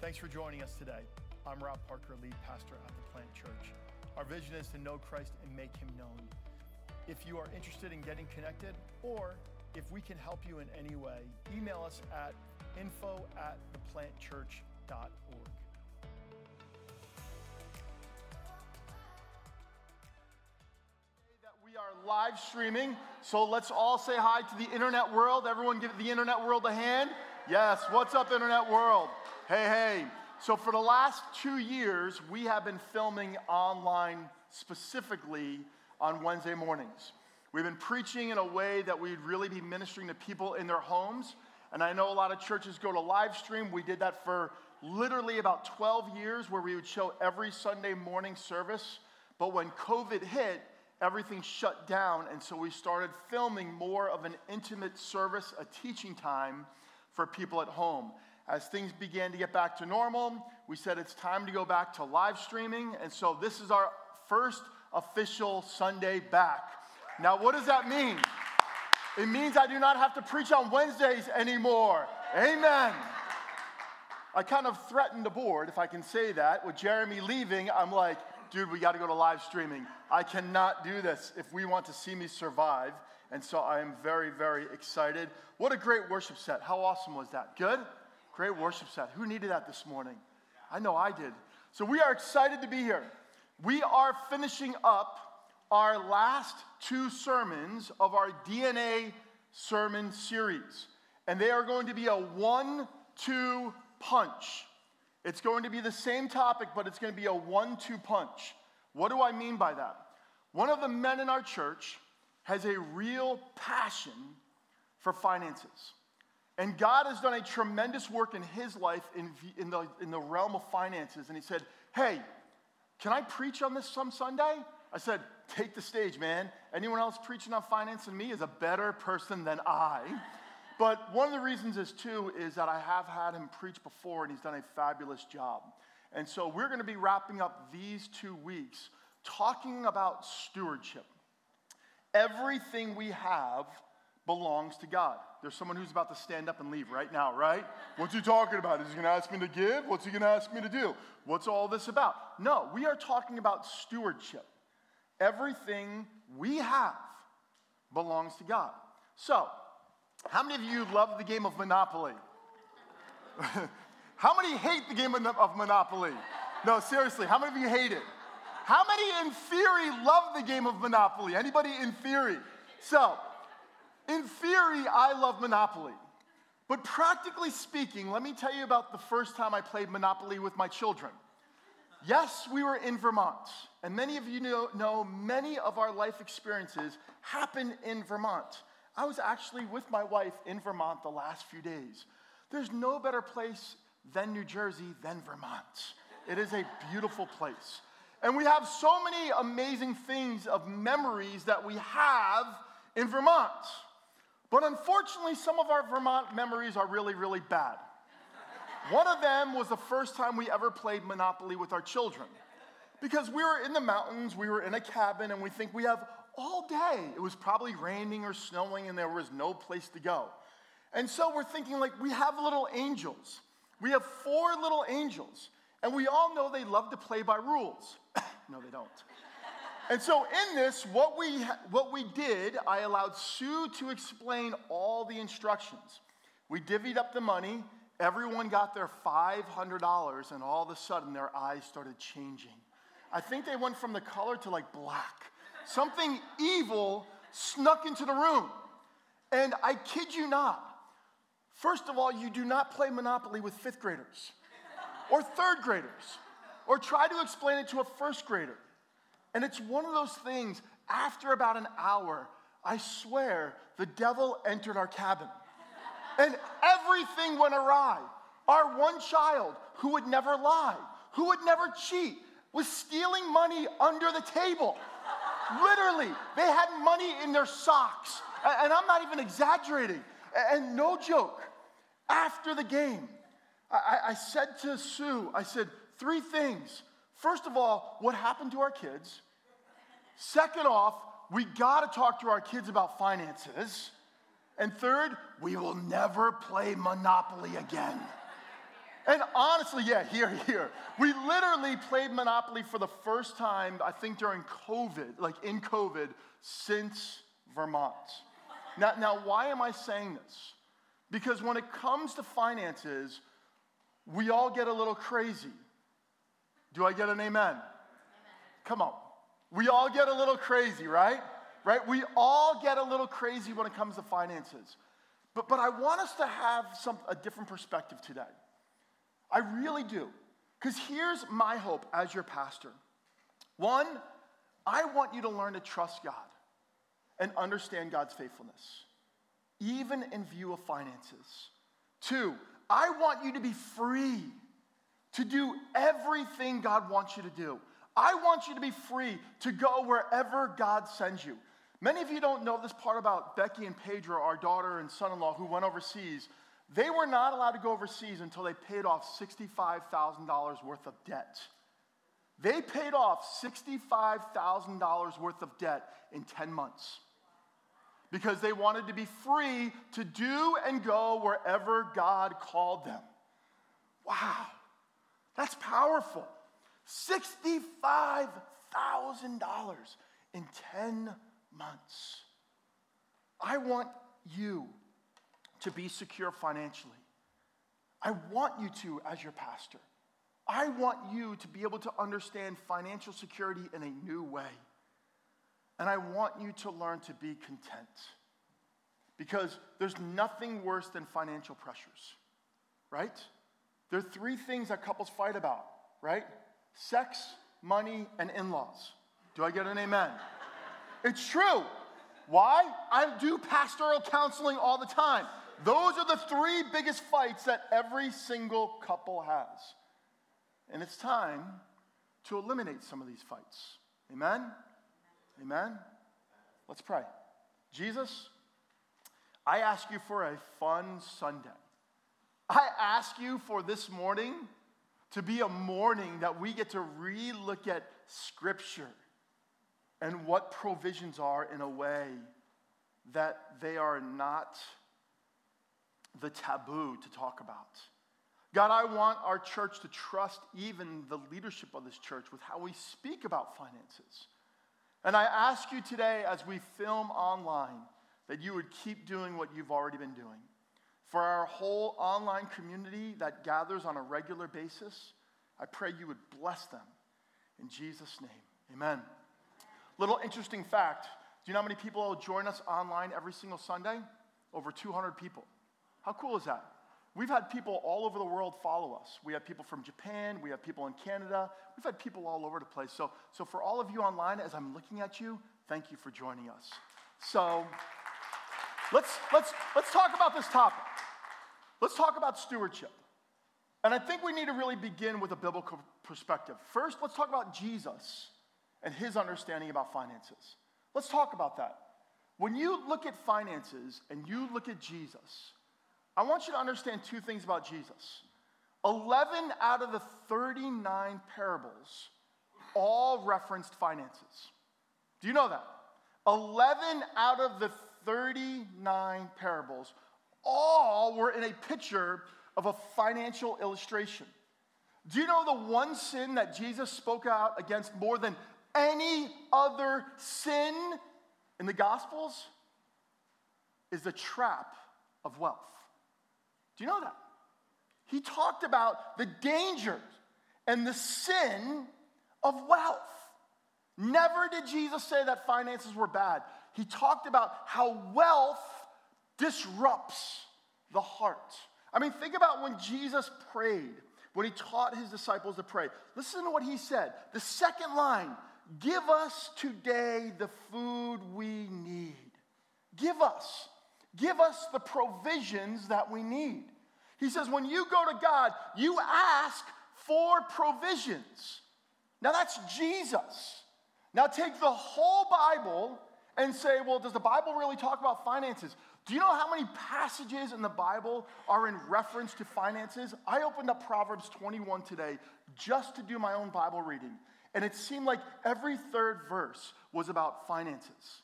Thanks for joining us today. I'm Rob Parker, lead pastor at the Plant Church. Our vision is to know Christ and make him known. If you are interested in getting connected, or if we can help you in any way, email us at info at theplantchurch.org. We are live streaming, so let's all say hi to the internet world. Everyone give the internet world a hand. Yes, what's up, internet world? Hey, hey. So, for the last two years, we have been filming online specifically on Wednesday mornings. We've been preaching in a way that we'd really be ministering to people in their homes. And I know a lot of churches go to live stream. We did that for literally about 12 years, where we would show every Sunday morning service. But when COVID hit, everything shut down. And so we started filming more of an intimate service, a teaching time for people at home. As things began to get back to normal, we said it's time to go back to live streaming. And so this is our first official Sunday back. Now, what does that mean? It means I do not have to preach on Wednesdays anymore. Amen. I kind of threatened the board, if I can say that, with Jeremy leaving. I'm like, dude, we got to go to live streaming. I cannot do this if we want to see me survive. And so I am very, very excited. What a great worship set. How awesome was that? Good? Great worship set. Who needed that this morning? I know I did. So we are excited to be here. We are finishing up our last two sermons of our DNA sermon series. And they are going to be a one two punch. It's going to be the same topic, but it's going to be a one two punch. What do I mean by that? One of the men in our church has a real passion for finances. And God has done a tremendous work in his life in, in, the, in the realm of finances. And he said, Hey, can I preach on this some Sunday? I said, Take the stage, man. Anyone else preaching on finance than me is a better person than I. But one of the reasons is too is that I have had him preach before and he's done a fabulous job. And so we're going to be wrapping up these two weeks talking about stewardship. Everything we have belongs to God. There's someone who's about to stand up and leave right now, right? What's he talking about? Is he going to ask me to give? What's he going to ask me to do? What's all this about? No, we are talking about stewardship. Everything we have belongs to God. So, how many of you love the game of Monopoly? how many hate the game of Monopoly? No, seriously, how many of you hate it? How many in theory love the game of Monopoly? Anybody in theory? So, in theory, I love Monopoly. But practically speaking, let me tell you about the first time I played Monopoly with my children. Yes, we were in Vermont, and many of you know, know many of our life experiences happen in Vermont. I was actually with my wife in Vermont the last few days. There's no better place than New Jersey than Vermont. It is a beautiful place. And we have so many amazing things of memories that we have in Vermont. But unfortunately, some of our Vermont memories are really, really bad. One of them was the first time we ever played Monopoly with our children. Because we were in the mountains, we were in a cabin, and we think we have all day. It was probably raining or snowing, and there was no place to go. And so we're thinking, like, we have little angels. We have four little angels, and we all know they love to play by rules. no, they don't. And so in this, what we, what we did, I allowed Sue to explain all the instructions. We divvied up the money, everyone got their $500, and all of a sudden their eyes started changing. I think they went from the color to like black. Something evil snuck into the room. And I kid you not, first of all, you do not play Monopoly with fifth graders or third graders or try to explain it to a first grader. And it's one of those things, after about an hour, I swear, the devil entered our cabin. And everything went awry. Our one child, who would never lie, who would never cheat, was stealing money under the table. Literally, they had money in their socks. And I'm not even exaggerating. And no joke, after the game, I, said to Sue, I said, three things First of all, what happened to our kids? Second off, we got to talk to our kids about finances. And third, we will never play Monopoly again. And honestly, yeah, here, here. We literally played Monopoly for the first time, I think during COVID, like in COVID, since Vermont. Now, now why am I saying this? Because when it comes to finances, we all get a little crazy. Do I get an amen? amen? Come on. We all get a little crazy, right? Right? We all get a little crazy when it comes to finances. But, but I want us to have some, a different perspective today. I really do. Because here's my hope as your pastor. One, I want you to learn to trust God and understand God's faithfulness, even in view of finances. Two, I want you to be free to do everything God wants you to do. I want you to be free to go wherever God sends you. Many of you don't know this part about Becky and Pedro, our daughter and son in law, who went overseas. They were not allowed to go overseas until they paid off $65,000 worth of debt. They paid off $65,000 worth of debt in 10 months because they wanted to be free to do and go wherever God called them. Wow, that's powerful. $65,000 in 10 months. I want you to be secure financially. I want you to as your pastor. I want you to be able to understand financial security in a new way. And I want you to learn to be content. Because there's nothing worse than financial pressures, right? There are three things that couples fight about, right? Sex, money, and in laws. Do I get an amen? it's true. Why? I do pastoral counseling all the time. Those are the three biggest fights that every single couple has. And it's time to eliminate some of these fights. Amen? Amen? Let's pray. Jesus, I ask you for a fun Sunday. I ask you for this morning to be a morning that we get to re look at Scripture and what provisions are in a way that they are not the taboo to talk about. God, I want our church to trust even the leadership of this church with how we speak about finances. And I ask you today, as we film online, that you would keep doing what you've already been doing. For our whole online community that gathers on a regular basis, I pray you would bless them. In Jesus' name, amen. Little interesting fact do you know how many people join us online every single Sunday? Over 200 people. How cool is that? We've had people all over the world follow us. We have people from Japan, we have people in Canada, we've had people all over the place. So, so for all of you online, as I'm looking at you, thank you for joining us. So let's, let's, let's talk about this topic. Let's talk about stewardship. And I think we need to really begin with a biblical perspective. First, let's talk about Jesus and his understanding about finances. Let's talk about that. When you look at finances and you look at Jesus, I want you to understand two things about Jesus. 11 out of the 39 parables all referenced finances. Do you know that? 11 out of the 39 parables all were in a picture of a financial illustration. Do you know the one sin that Jesus spoke out against more than any other sin in the Gospels? Is the trap of wealth. Do you know that? He talked about the dangers and the sin of wealth. Never did Jesus say that finances were bad. He talked about how wealth disrupts the heart. I mean, think about when Jesus prayed, when he taught his disciples to pray. Listen to what he said. The second line Give us today the food we need. Give us. Give us the provisions that we need. He says, when you go to God, you ask for provisions. Now that's Jesus. Now take the whole Bible and say, well, does the Bible really talk about finances? Do you know how many passages in the Bible are in reference to finances? I opened up Proverbs 21 today just to do my own Bible reading, and it seemed like every third verse was about finances.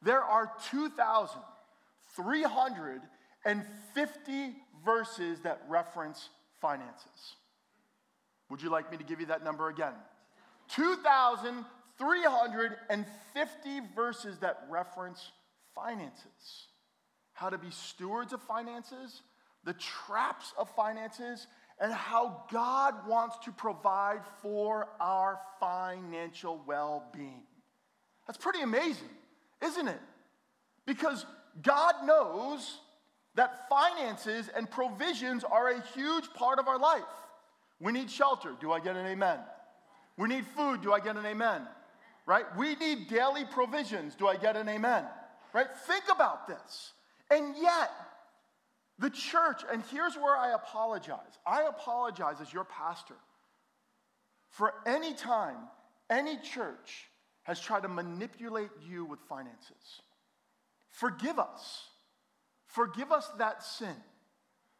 There are 2,350 verses that reference finances. Would you like me to give you that number again? 2,350 verses that reference finances. How to be stewards of finances, the traps of finances, and how God wants to provide for our financial well being. That's pretty amazing, isn't it? Because God knows that finances and provisions are a huge part of our life. We need shelter. Do I get an amen? We need food. Do I get an amen? Right? We need daily provisions. Do I get an amen? Right? Think about this. And yet, the church, and here's where I apologize I apologize as your pastor for any time any church has tried to manipulate you with finances. Forgive us. Forgive us that sin.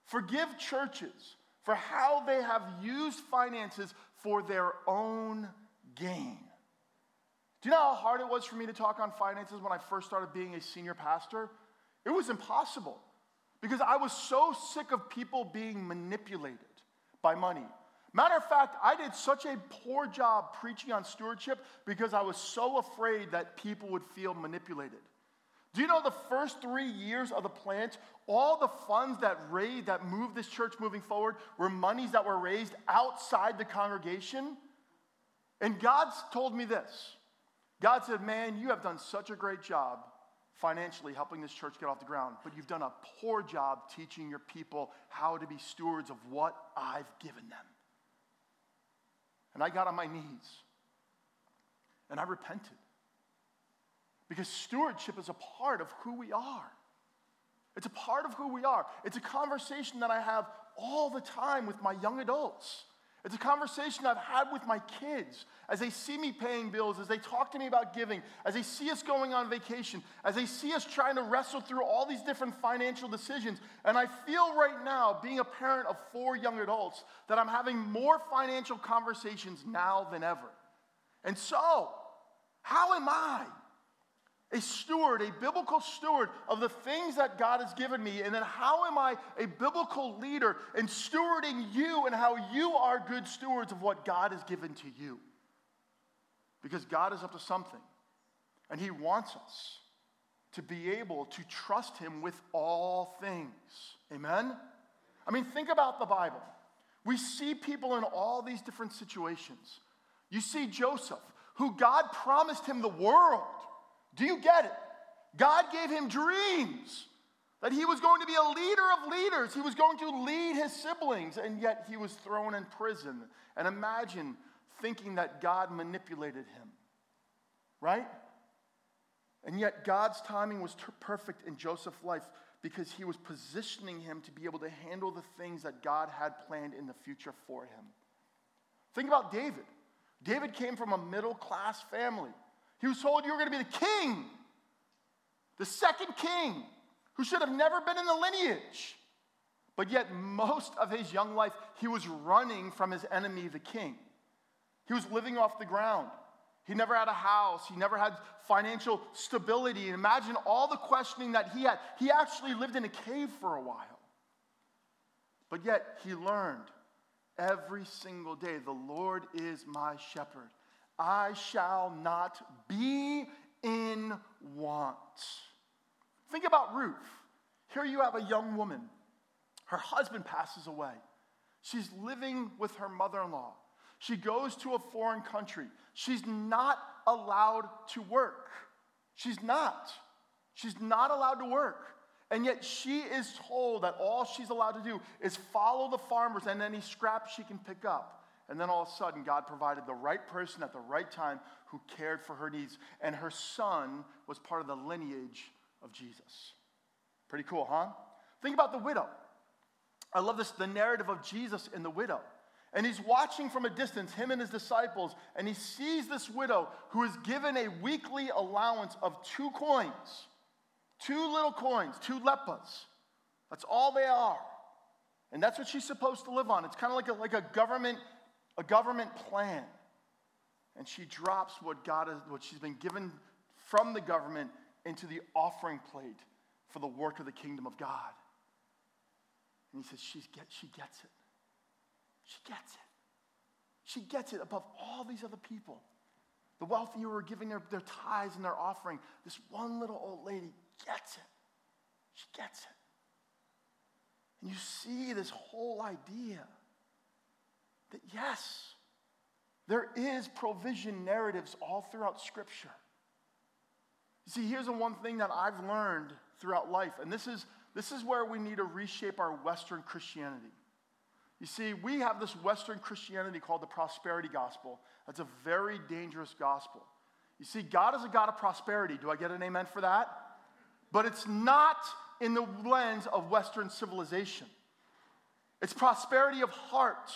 Forgive churches for how they have used finances for their own gain. Do you know how hard it was for me to talk on finances when I first started being a senior pastor? It was impossible because I was so sick of people being manipulated by money. Matter of fact, I did such a poor job preaching on stewardship because I was so afraid that people would feel manipulated. Do you know the first three years of the plant, all the funds that raised, that moved this church moving forward were monies that were raised outside the congregation? And God told me this. God said, Man, you have done such a great job financially helping this church get off the ground, but you've done a poor job teaching your people how to be stewards of what I've given them. And I got on my knees and I repented. Because stewardship is a part of who we are. It's a part of who we are. It's a conversation that I have all the time with my young adults. It's a conversation I've had with my kids as they see me paying bills, as they talk to me about giving, as they see us going on vacation, as they see us trying to wrestle through all these different financial decisions. And I feel right now, being a parent of four young adults, that I'm having more financial conversations now than ever. And so, how am I a steward, a biblical steward of the things that God has given me? And then how am I a biblical leader in stewarding you and how you are good stewards of what God has given to you? Because God is up to something, and He wants us to be able to trust Him with all things. Amen? I mean, think about the Bible. We see people in all these different situations. You see Joseph, who God promised him the world. Do you get it? God gave him dreams that he was going to be a leader of leaders. He was going to lead his siblings, and yet he was thrown in prison. And imagine thinking that God manipulated him, right? And yet God's timing was t- perfect in Joseph's life because he was positioning him to be able to handle the things that God had planned in the future for him. Think about David. David came from a middle class family. He was told you were going to be the king, the second king, who should have never been in the lineage. But yet, most of his young life, he was running from his enemy, the king. He was living off the ground. He never had a house. He never had financial stability. And imagine all the questioning that he had. He actually lived in a cave for a while. But yet, he learned every single day the Lord is my shepherd. I shall not be in want. Think about Ruth. Here you have a young woman. Her husband passes away. She's living with her mother in law. She goes to a foreign country. She's not allowed to work. She's not. She's not allowed to work. And yet she is told that all she's allowed to do is follow the farmers and any scraps she can pick up. And then all of a sudden, God provided the right person at the right time who cared for her needs. And her son was part of the lineage of Jesus. Pretty cool, huh? Think about the widow. I love this the narrative of Jesus and the widow. And he's watching from a distance, him and his disciples, and he sees this widow who is given a weekly allowance of two coins, two little coins, two leppas. That's all they are. And that's what she's supposed to live on. It's kind of like a, like a government a government plan. And she drops what God has, what she's been given from the government into the offering plate for the work of the kingdom of God. And he says, She's get, she gets it. She gets it. She gets it above all these other people. The wealthy who are giving their, their tithes and their offering. This one little old lady gets it. She gets it. And you see this whole idea that yes, there is provision narratives all throughout Scripture. You see, here's the one thing that I've learned throughout life, and this is, this is where we need to reshape our Western Christianity. You see, we have this Western Christianity called the prosperity gospel. That's a very dangerous gospel. You see, God is a God of prosperity. Do I get an amen for that? But it's not in the lens of Western civilization. It's prosperity of heart,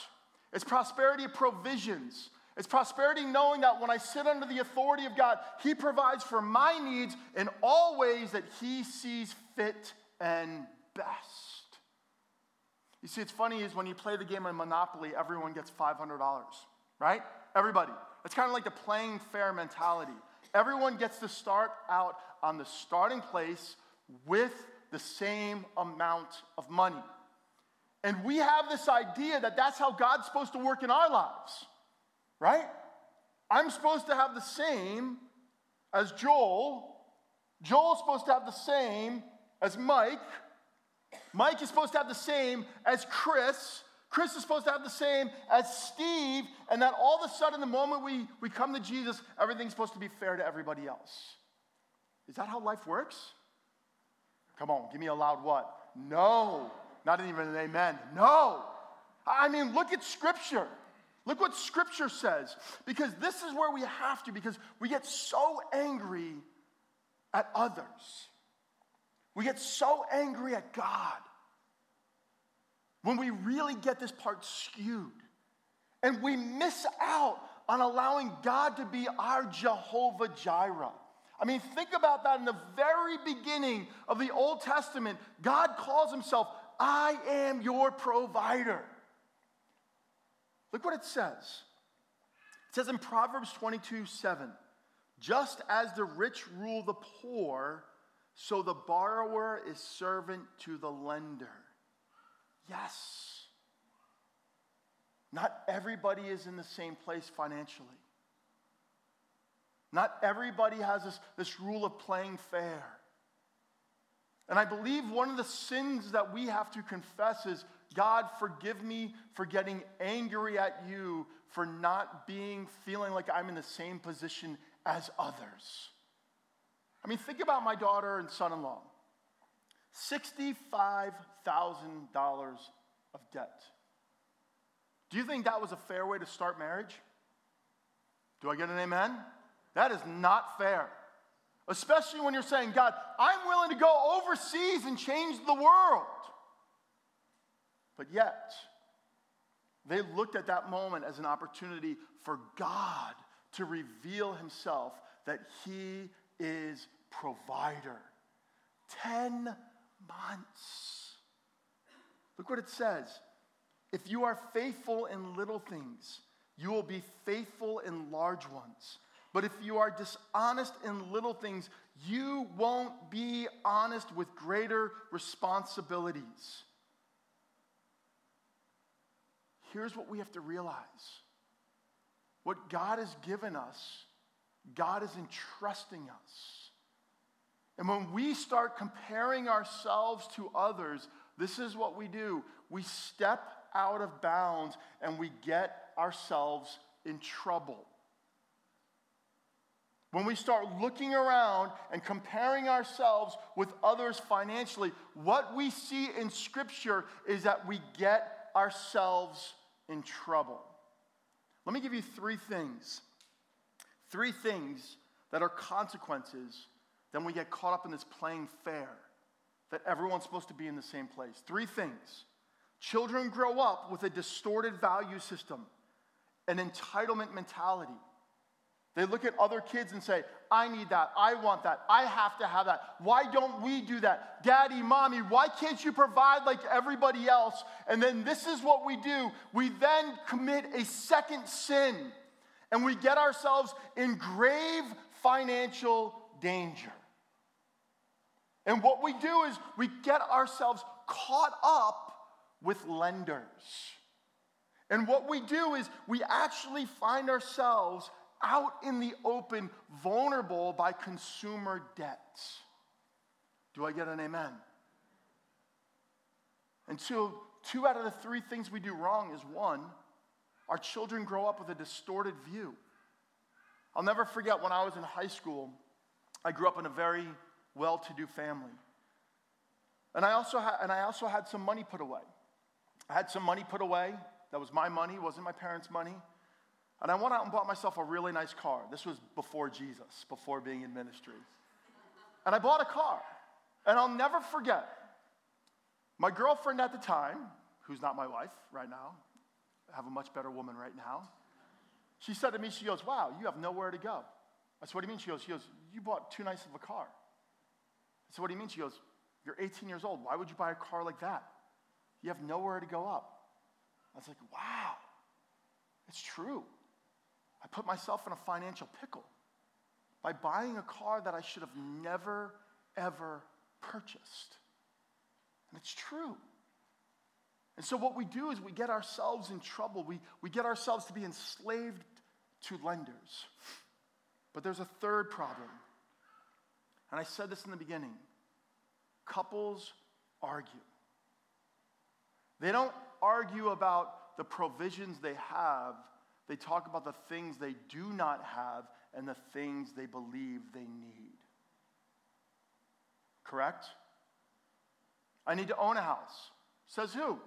it's prosperity of provisions. It's prosperity knowing that when I sit under the authority of God, He provides for my needs in all ways that He sees fit and best. You see, it's funny is when you play the game of Monopoly, everyone gets $500, right? Everybody. It's kind of like the playing fair mentality. Everyone gets to start out on the starting place with the same amount of money. And we have this idea that that's how God's supposed to work in our lives, right? I'm supposed to have the same as Joel. Joel's supposed to have the same as Mike. Mike is supposed to have the same as Chris. Chris is supposed to have the same as Steve. And that all of a sudden, the moment we, we come to Jesus, everything's supposed to be fair to everybody else. Is that how life works? Come on, give me a loud what? No. Not even an amen. No. I mean, look at Scripture. Look what Scripture says. Because this is where we have to, because we get so angry at others. We get so angry at God when we really get this part skewed. And we miss out on allowing God to be our Jehovah Jireh. I mean, think about that in the very beginning of the Old Testament. God calls himself, I am your provider. Look what it says. It says in Proverbs 22 7, just as the rich rule the poor, so the borrower is servant to the lender. Yes. Not everybody is in the same place financially. Not everybody has this, this rule of playing fair. And I believe one of the sins that we have to confess is God, forgive me for getting angry at you for not being, feeling like I'm in the same position as others. I mean, think about my daughter and son in law $65,000 of debt. Do you think that was a fair way to start marriage? Do I get an amen? That is not fair. Especially when you're saying, God, I'm willing to go overseas and change the world. But yet, they looked at that moment as an opportunity for God to reveal himself that he is provider. 10 months. Look what it says. If you are faithful in little things, you will be faithful in large ones. But if you are dishonest in little things, you won't be honest with greater responsibilities. Here's what we have to realize what God has given us, God is entrusting us. And when we start comparing ourselves to others, this is what we do. We step out of bounds and we get ourselves in trouble. When we start looking around and comparing ourselves with others financially, what we see in Scripture is that we get ourselves in trouble. Let me give you three things. Three things that are consequences then we get caught up in this playing fair that everyone's supposed to be in the same place. Three things. Children grow up with a distorted value system, an entitlement mentality. They look at other kids and say, I need that. I want that. I have to have that. Why don't we do that? Daddy, mommy, why can't you provide like everybody else? And then this is what we do. We then commit a second sin and we get ourselves in grave financial danger. And what we do is we get ourselves caught up with lenders. And what we do is we actually find ourselves out in the open, vulnerable by consumer debts. Do I get an amen? And so, two out of the three things we do wrong is one, our children grow up with a distorted view. I'll never forget when I was in high school, I grew up in a very well to do family. And I, also ha- and I also had some money put away. I had some money put away. That was my money, wasn't my parents' money. And I went out and bought myself a really nice car. This was before Jesus, before being in ministry. And I bought a car. And I'll never forget my girlfriend at the time, who's not my wife right now, I have a much better woman right now. She said to me, she goes, Wow, you have nowhere to go. I said, What do you mean? She goes, she goes, You bought too nice of a car. I said, What do you mean? She goes, You're 18 years old. Why would you buy a car like that? You have nowhere to go up. I was like, Wow, it's true. I put myself in a financial pickle by buying a car that I should have never, ever purchased. And it's true. And so, what we do is we get ourselves in trouble. We, we get ourselves to be enslaved to lenders. But there's a third problem. And I said this in the beginning couples argue. They don't argue about the provisions they have, they talk about the things they do not have and the things they believe they need. Correct? I need to own a house. Says who?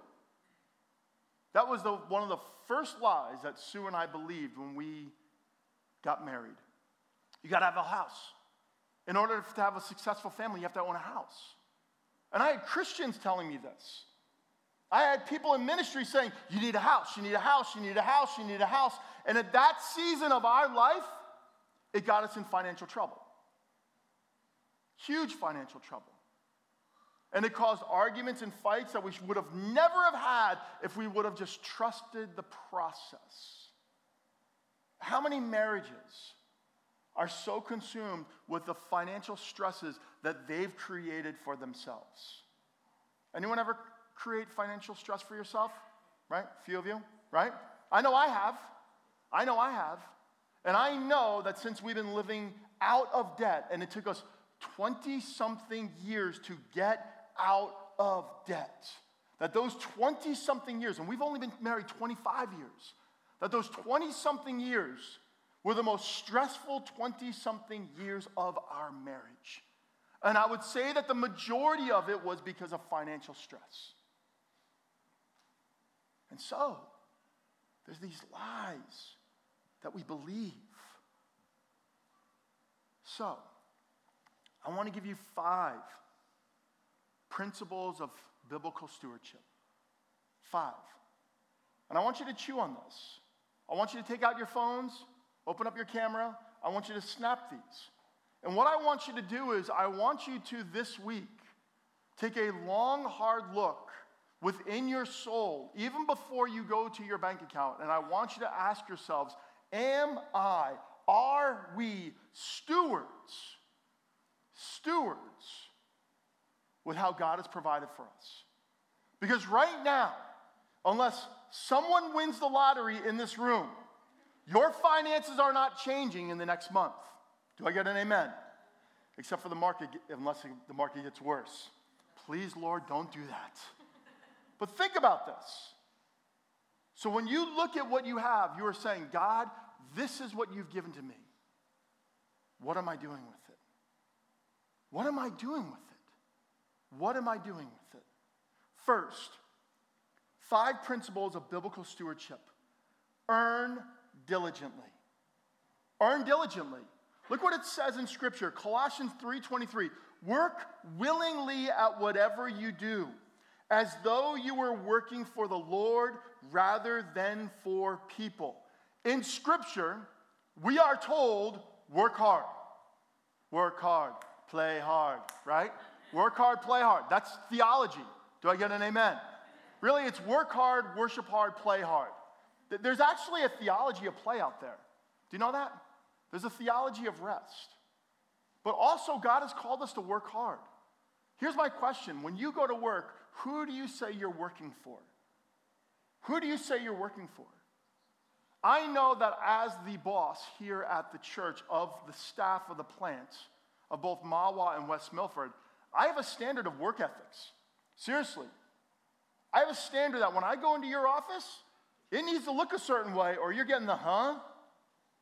That was the, one of the first lies that Sue and I believed when we got married. You got to have a house. In order to have a successful family, you have to own a house. And I had Christians telling me this. I had people in ministry saying, You need a house, you need a house, you need a house, you need a house. And at that season of our life, it got us in financial trouble. Huge financial trouble. And it caused arguments and fights that we would have never have had if we would have just trusted the process. How many marriages are so consumed with the financial stresses that they've created for themselves? Anyone ever create financial stress for yourself? Right? A few of you, right? I know I have. I know I have. And I know that since we've been living out of debt, and it took us 20 something years to get out of debt. That those 20 something years, and we've only been married 25 years, that those 20 something years were the most stressful 20 something years of our marriage. And I would say that the majority of it was because of financial stress. And so, there's these lies that we believe. So, I want to give you five principles of biblical stewardship. Five. And I want you to chew on this. I want you to take out your phones, open up your camera. I want you to snap these. And what I want you to do is, I want you to this week take a long, hard look within your soul, even before you go to your bank account. And I want you to ask yourselves Am I, are we stewards? Stewards with how God has provided for us. Because right now, unless someone wins the lottery in this room, your finances are not changing in the next month. Do I get an amen? Except for the market, unless the market gets worse. Please, Lord, don't do that. But think about this. So when you look at what you have, you are saying, God, this is what you've given to me. What am I doing with it? What am I doing with it? What am I doing with it? First, five principles of biblical stewardship. Earn diligently. Earn diligently. Look what it says in scripture, Colossians 3:23. Work willingly at whatever you do, as though you were working for the Lord rather than for people. In scripture, we are told work hard. Work hard, play hard, right? Work hard, play hard. That's theology. Do I get an amen? Really, it's work hard, worship hard, play hard. There's actually a theology of play out there. Do you know that? There's a theology of rest. But also, God has called us to work hard. Here's my question When you go to work, who do you say you're working for? Who do you say you're working for? I know that as the boss here at the church of the staff of the plants of both Mahwah and West Milford, I have a standard of work ethics. Seriously. I have a standard that when I go into your office, it needs to look a certain way or you're getting the huh,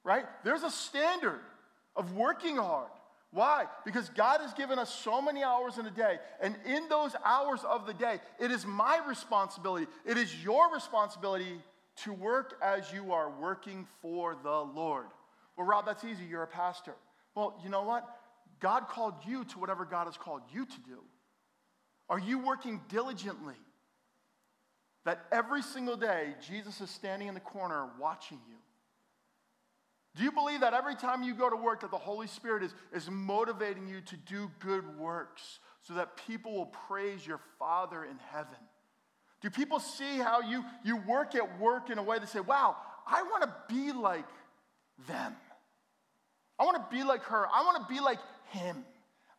right? There's a standard of working hard. Why? Because God has given us so many hours in a day. And in those hours of the day, it is my responsibility, it is your responsibility to work as you are working for the Lord. Well, Rob, that's easy. You're a pastor. Well, you know what? God called you to whatever God has called you to do. Are you working diligently? That every single day, Jesus is standing in the corner watching you. Do you believe that every time you go to work that the Holy Spirit is, is motivating you to do good works so that people will praise your Father in heaven? Do people see how you, you work at work in a way that say, wow, I want to be like them. I want to be like her. I want to be like him.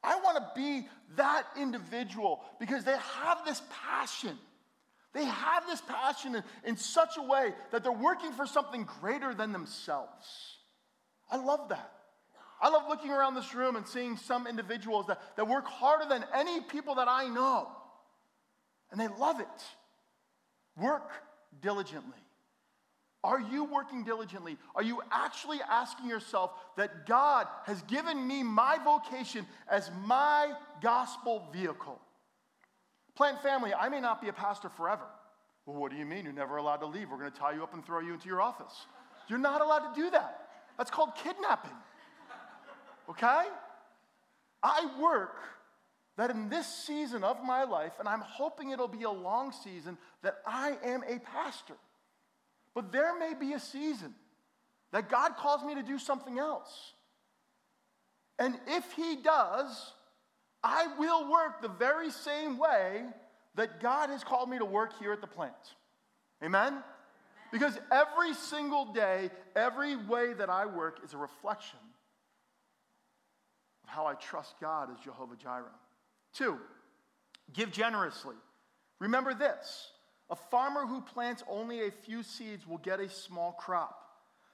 I want to be that individual because they have this passion. They have this passion in, in such a way that they're working for something greater than themselves. I love that. I love looking around this room and seeing some individuals that, that work harder than any people that I know. And they love it. Work diligently. Are you working diligently? Are you actually asking yourself that God has given me my vocation as my gospel vehicle? Plant family, I may not be a pastor forever. Well, what do you mean? You're never allowed to leave. We're going to tie you up and throw you into your office. You're not allowed to do that. That's called kidnapping. Okay? I work that in this season of my life, and I'm hoping it'll be a long season, that I am a pastor. But there may be a season that God calls me to do something else. And if He does, I will work the very same way that God has called me to work here at the plant. Amen? Because every single day, every way that I work is a reflection of how I trust God as Jehovah Jireh. Two, give generously. Remember this a farmer who plants only a few seeds will get a small crop,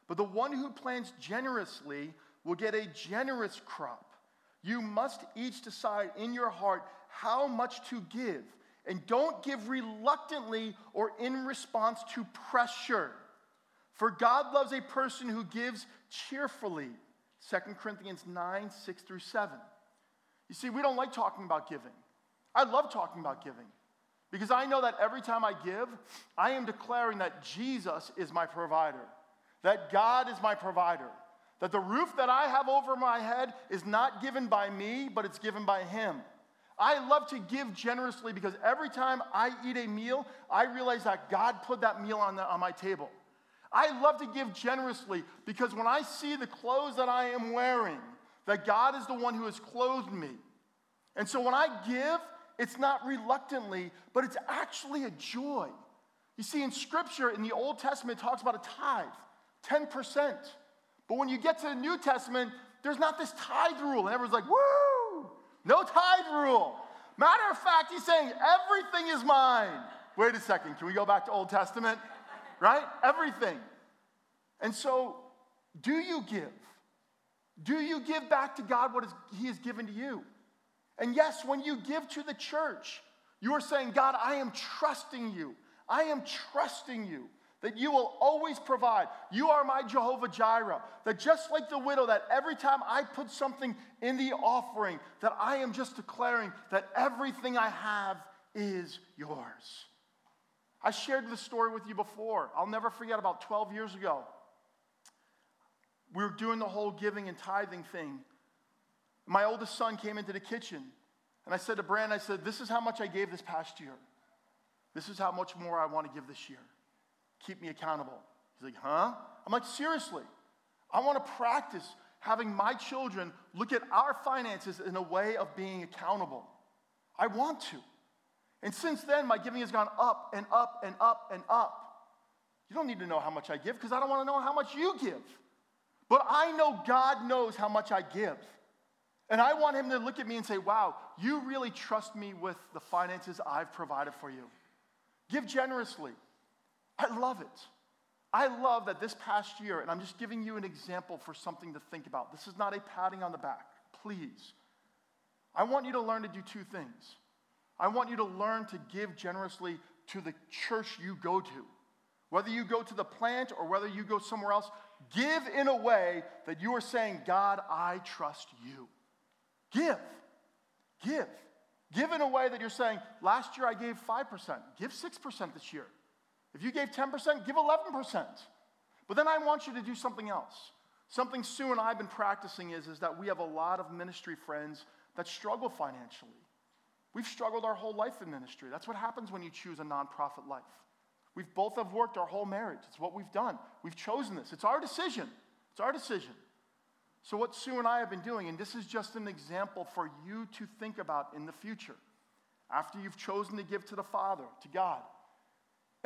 but the one who plants generously will get a generous crop. You must each decide in your heart how much to give and don't give reluctantly or in response to pressure. For God loves a person who gives cheerfully. 2 Corinthians 9, 6 through 7. You see, we don't like talking about giving. I love talking about giving because I know that every time I give, I am declaring that Jesus is my provider, that God is my provider, that the roof that I have over my head is not given by me, but it's given by Him. I love to give generously because every time I eat a meal, I realize that God put that meal on, the, on my table. I love to give generously because when I see the clothes that I am wearing, that God is the one who has clothed me. And so when I give, it's not reluctantly, but it's actually a joy. You see, in Scripture, in the Old Testament, it talks about a tithe, 10%. But when you get to the New Testament, there's not this tithe rule. And everyone's like, woo, no tithe rule. Matter of fact, he's saying, everything is mine. Wait a second, can we go back to Old Testament? Right? Everything. And so, do you give? Do you give back to God what He has given to you? And yes, when you give to the church, you are saying, God, I am trusting you. I am trusting you that you will always provide. You are my Jehovah Jireh. That just like the widow, that every time I put something in the offering, that I am just declaring that everything I have is yours. I shared this story with you before. I'll never forget about 12 years ago. We were doing the whole giving and tithing thing. My oldest son came into the kitchen, and I said to Brand, I said, This is how much I gave this past year. This is how much more I want to give this year. Keep me accountable. He's like, Huh? I'm like, Seriously, I want to practice having my children look at our finances in a way of being accountable. I want to. And since then, my giving has gone up and up and up and up. You don't need to know how much I give because I don't want to know how much you give. But I know God knows how much I give. And I want him to look at me and say, wow, you really trust me with the finances I've provided for you. Give generously. I love it. I love that this past year, and I'm just giving you an example for something to think about. This is not a patting on the back, please. I want you to learn to do two things. I want you to learn to give generously to the church you go to. Whether you go to the plant or whether you go somewhere else, give in a way that you are saying, God, I trust you. Give. Give. Give in a way that you're saying, last year I gave 5%, give 6% this year. If you gave 10%, give 11%. But then I want you to do something else. Something Sue and I have been practicing is, is that we have a lot of ministry friends that struggle financially. We've struggled our whole life in ministry. That's what happens when you choose a nonprofit life. We've both have worked our whole marriage. It's what we've done. We've chosen this. It's our decision. It's our decision. So, what Sue and I have been doing, and this is just an example for you to think about in the future, after you've chosen to give to the Father, to God,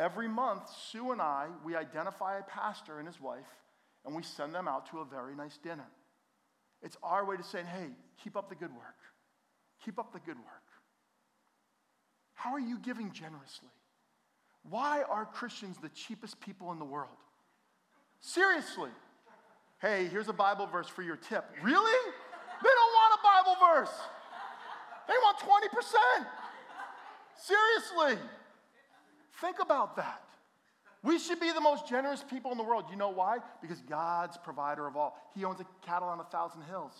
every month, Sue and I, we identify a pastor and his wife, and we send them out to a very nice dinner. It's our way to say, hey, keep up the good work. Keep up the good work. How are you giving generously? Why are Christians the cheapest people in the world? Seriously. Hey, here's a Bible verse for your tip. Really? They don't want a Bible verse. They want 20%. Seriously. Think about that. We should be the most generous people in the world. You know why? Because God's provider of all. He owns a cattle on a thousand hills.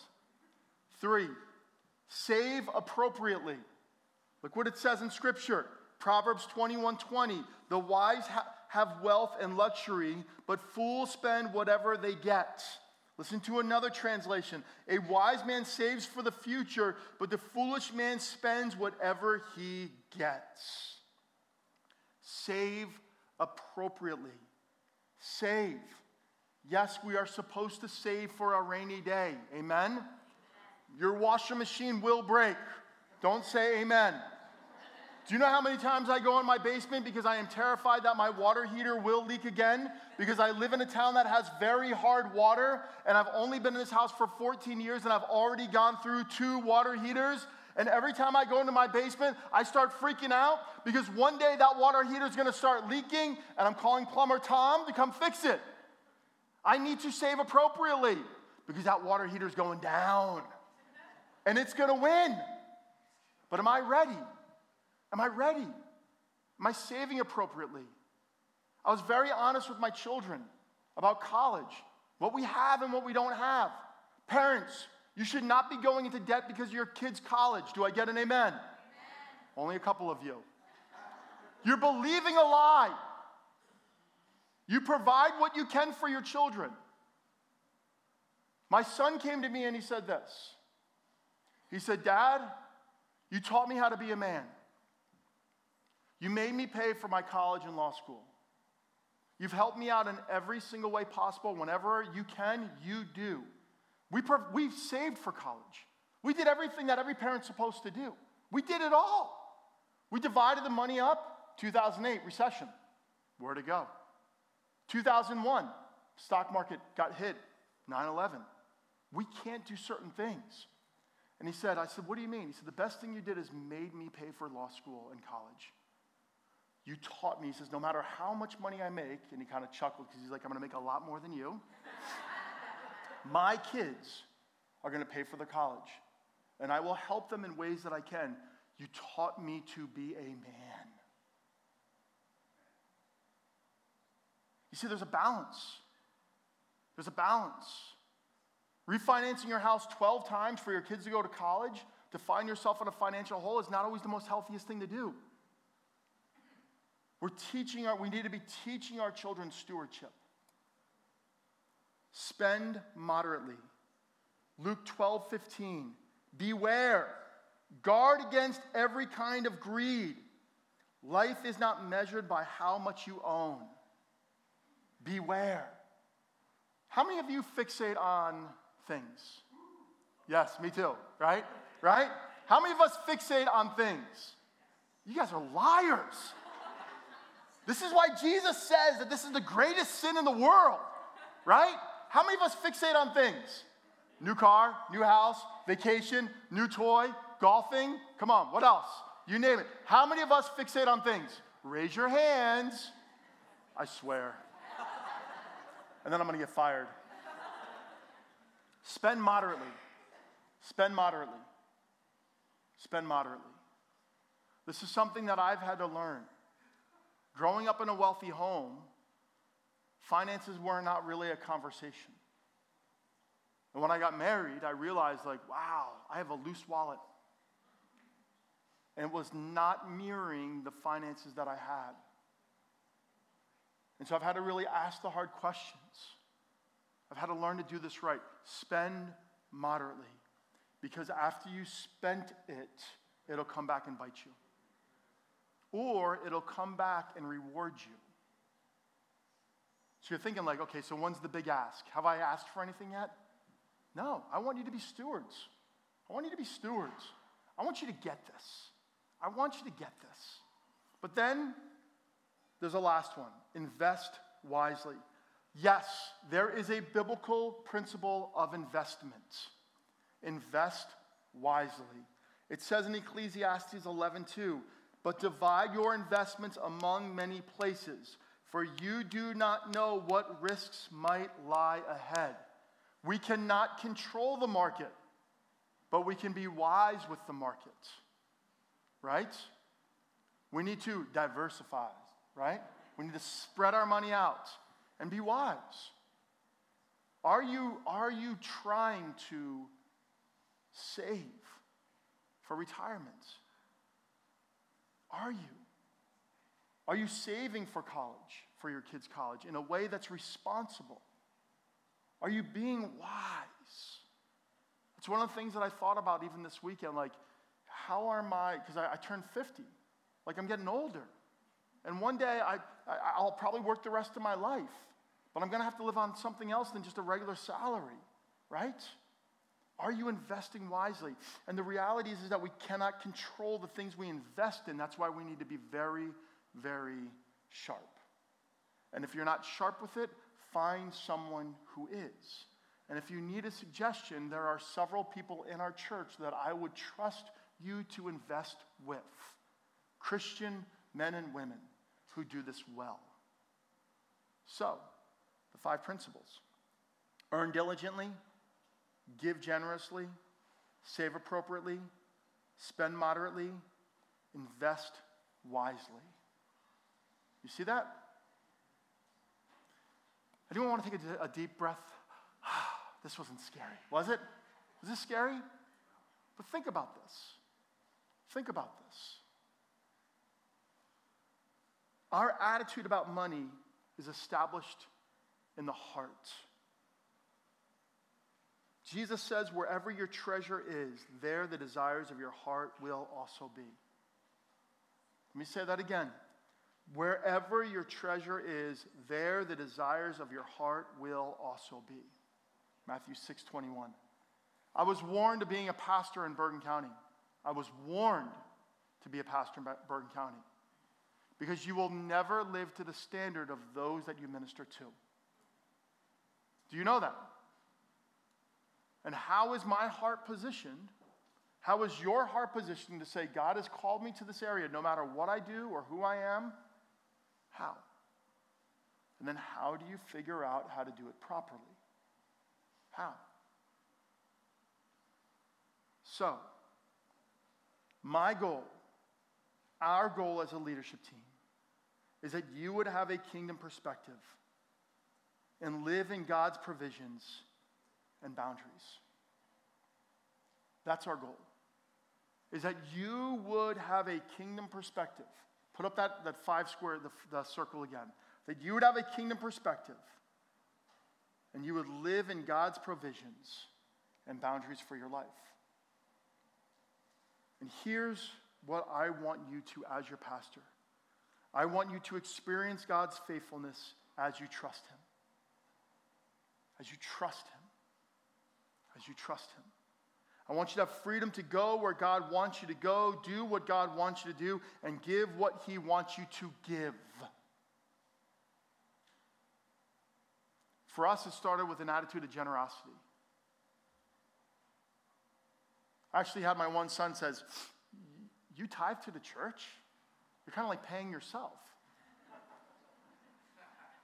Three, save appropriately. Look what it says in Scripture. Proverbs 21 20. The wise ha- have wealth and luxury, but fools spend whatever they get. Listen to another translation. A wise man saves for the future, but the foolish man spends whatever he gets. Save appropriately. Save. Yes, we are supposed to save for a rainy day. Amen? Your washing machine will break. Don't say amen. Do you know how many times I go in my basement because I am terrified that my water heater will leak again? Because I live in a town that has very hard water, and I've only been in this house for 14 years, and I've already gone through two water heaters. And every time I go into my basement, I start freaking out because one day that water heater is gonna start leaking, and I'm calling plumber Tom to come fix it. I need to save appropriately because that water heater is going down and it's gonna win. But am I ready? Am I ready? Am I saving appropriately? I was very honest with my children about college, what we have and what we don't have. Parents, you should not be going into debt because of your kid's college. Do I get an amen? amen? Only a couple of you. You're believing a lie. You provide what you can for your children. My son came to me and he said this. He said, Dad, you taught me how to be a man. You made me pay for my college and law school. You've helped me out in every single way possible. Whenever you can, you do. We we saved for college. We did everything that every parent's supposed to do. We did it all. We divided the money up. 2008, recession. Where to go? 2001, stock market got hit. 9 11. We can't do certain things. And he said, I said, what do you mean? He said, the best thing you did is made me pay for law school and college. You taught me, he says, no matter how much money I make, and he kind of chuckled because he's like, I'm going to make a lot more than you. My kids are going to pay for the college, and I will help them in ways that I can. You taught me to be a man. You see, there's a balance. There's a balance. Refinancing your house 12 times for your kids to go to college, to find yourself in a financial hole, is not always the most healthiest thing to do. We're teaching our, we need to be teaching our children stewardship. Spend moderately. Luke 12, 15. Beware, guard against every kind of greed. Life is not measured by how much you own. Beware. How many of you fixate on things? Yes, me too, right? Right? How many of us fixate on things? You guys are liars. This is why Jesus says that this is the greatest sin in the world, right? How many of us fixate on things? New car, new house, vacation, new toy, golfing. Come on, what else? You name it. How many of us fixate on things? Raise your hands. I swear. and then I'm going to get fired. Spend moderately. Spend moderately. Spend moderately. This is something that I've had to learn. Growing up in a wealthy home, finances were not really a conversation. And when I got married, I realized, like, wow, I have a loose wallet. And it was not mirroring the finances that I had. And so I've had to really ask the hard questions. I've had to learn to do this right. Spend moderately. Because after you spent it, it'll come back and bite you. Or it'll come back and reward you. So you're thinking, like, okay, so when's the big ask? Have I asked for anything yet? No, I want you to be stewards. I want you to be stewards. I want you to get this. I want you to get this. But then there's a last one invest wisely. Yes, there is a biblical principle of investment. Invest wisely. It says in Ecclesiastes 11:2, "But divide your investments among many places, for you do not know what risks might lie ahead." We cannot control the market, but we can be wise with the market. Right? We need to diversify, right? We need to spread our money out and be wise. Are you, are you trying to save for retirement? Are you? Are you saving for college, for your kids' college, in a way that's responsible? Are you being wise? It's one of the things that I thought about even this weekend. Like, how are my, because I, I turned 50, like I'm getting older. And one day I, I, I'll probably work the rest of my life, but I'm going to have to live on something else than just a regular salary, right? Are you investing wisely? And the reality is, is that we cannot control the things we invest in. That's why we need to be very, very sharp. And if you're not sharp with it, find someone who is. And if you need a suggestion, there are several people in our church that I would trust you to invest with Christian men and women who do this well. So, the five principles earn diligently, give generously, save appropriately, spend moderately, invest wisely. You see that? Anyone want to take a, a deep breath? this wasn't scary, was it? Was this scary? But think about this. Think about this. Our attitude about money is established in the heart. Jesus says, wherever your treasure is, there the desires of your heart will also be. Let me say that again. Wherever your treasure is, there the desires of your heart will also be. Matthew 6 21. I was warned of being a pastor in Bergen County. I was warned to be a pastor in Bergen County because you will never live to the standard of those that you minister to. Do you know that? And how is my heart positioned? How is your heart positioned to say, God has called me to this area no matter what I do or who I am? How? And then how do you figure out how to do it properly? How? So, my goal, our goal as a leadership team, is that you would have a kingdom perspective and live in God's provisions and boundaries. That's our goal. Is that you would have a kingdom perspective Put up that, that five square, the, the circle again. That you would have a kingdom perspective and you would live in God's provisions and boundaries for your life. And here's what I want you to, as your pastor I want you to experience God's faithfulness as you trust Him. As you trust Him. As you trust Him. I want you to have freedom to go where God wants you to go, do what God wants you to do, and give what He wants you to give. For us, it started with an attitude of generosity. I actually had my one son says, "You tithe to the church? You're kind of like paying yourself."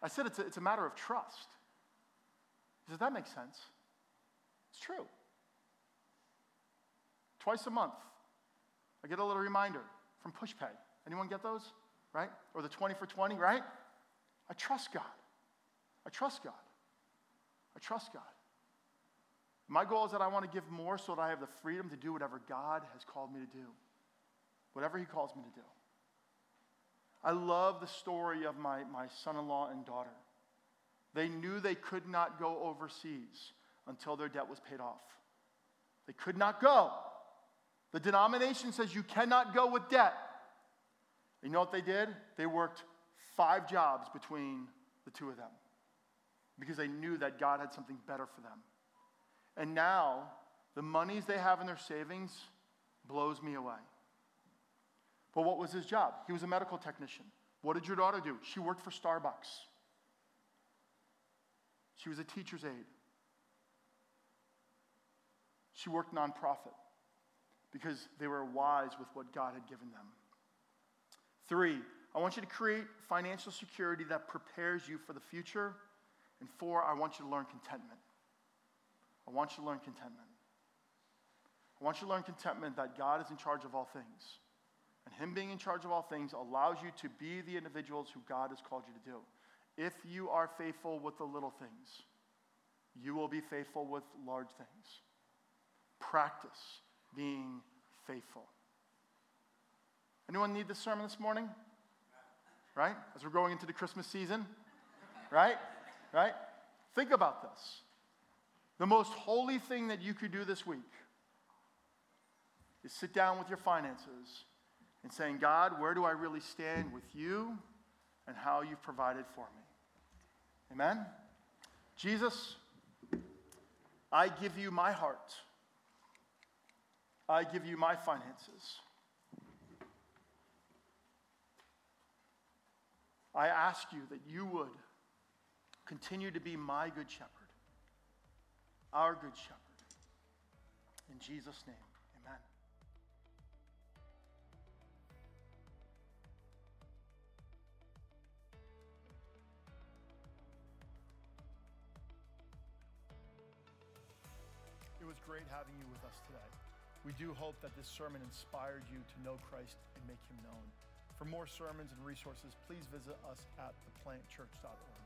I said it's a, it's a matter of trust. Does that make sense? It's true. Twice a month, I get a little reminder from PushPay. Anyone get those? Right? Or the 20 for 20, right? I trust God. I trust God. I trust God. My goal is that I want to give more so that I have the freedom to do whatever God has called me to do, whatever He calls me to do. I love the story of my, my son in law and daughter. They knew they could not go overseas until their debt was paid off. They could not go. The denomination says you cannot go with debt. You know what they did? They worked five jobs between the two of them because they knew that God had something better for them. And now, the monies they have in their savings blows me away. But what was his job? He was a medical technician. What did your daughter do? She worked for Starbucks. She was a teacher's aide. She worked nonprofit because they were wise with what God had given them. Three, I want you to create financial security that prepares you for the future. And four, I want you to learn contentment. I want you to learn contentment. I want you to learn contentment that God is in charge of all things. And Him being in charge of all things allows you to be the individuals who God has called you to do. If you are faithful with the little things, you will be faithful with large things. Practice being faithful. Anyone need this sermon this morning? Right? As we're going into the Christmas season? Right? Right? Think about this. The most holy thing that you could do this week is sit down with your finances and saying, God, where do I really stand with you and how you've provided for me? Amen? Jesus, I give you my heart. I give you my finances. I ask you that you would continue to be my good shepherd our good shepherd. In Jesus' name, amen. It was great having you with us today. We do hope that this sermon inspired you to know Christ and make him known. For more sermons and resources, please visit us at theplantchurch.org.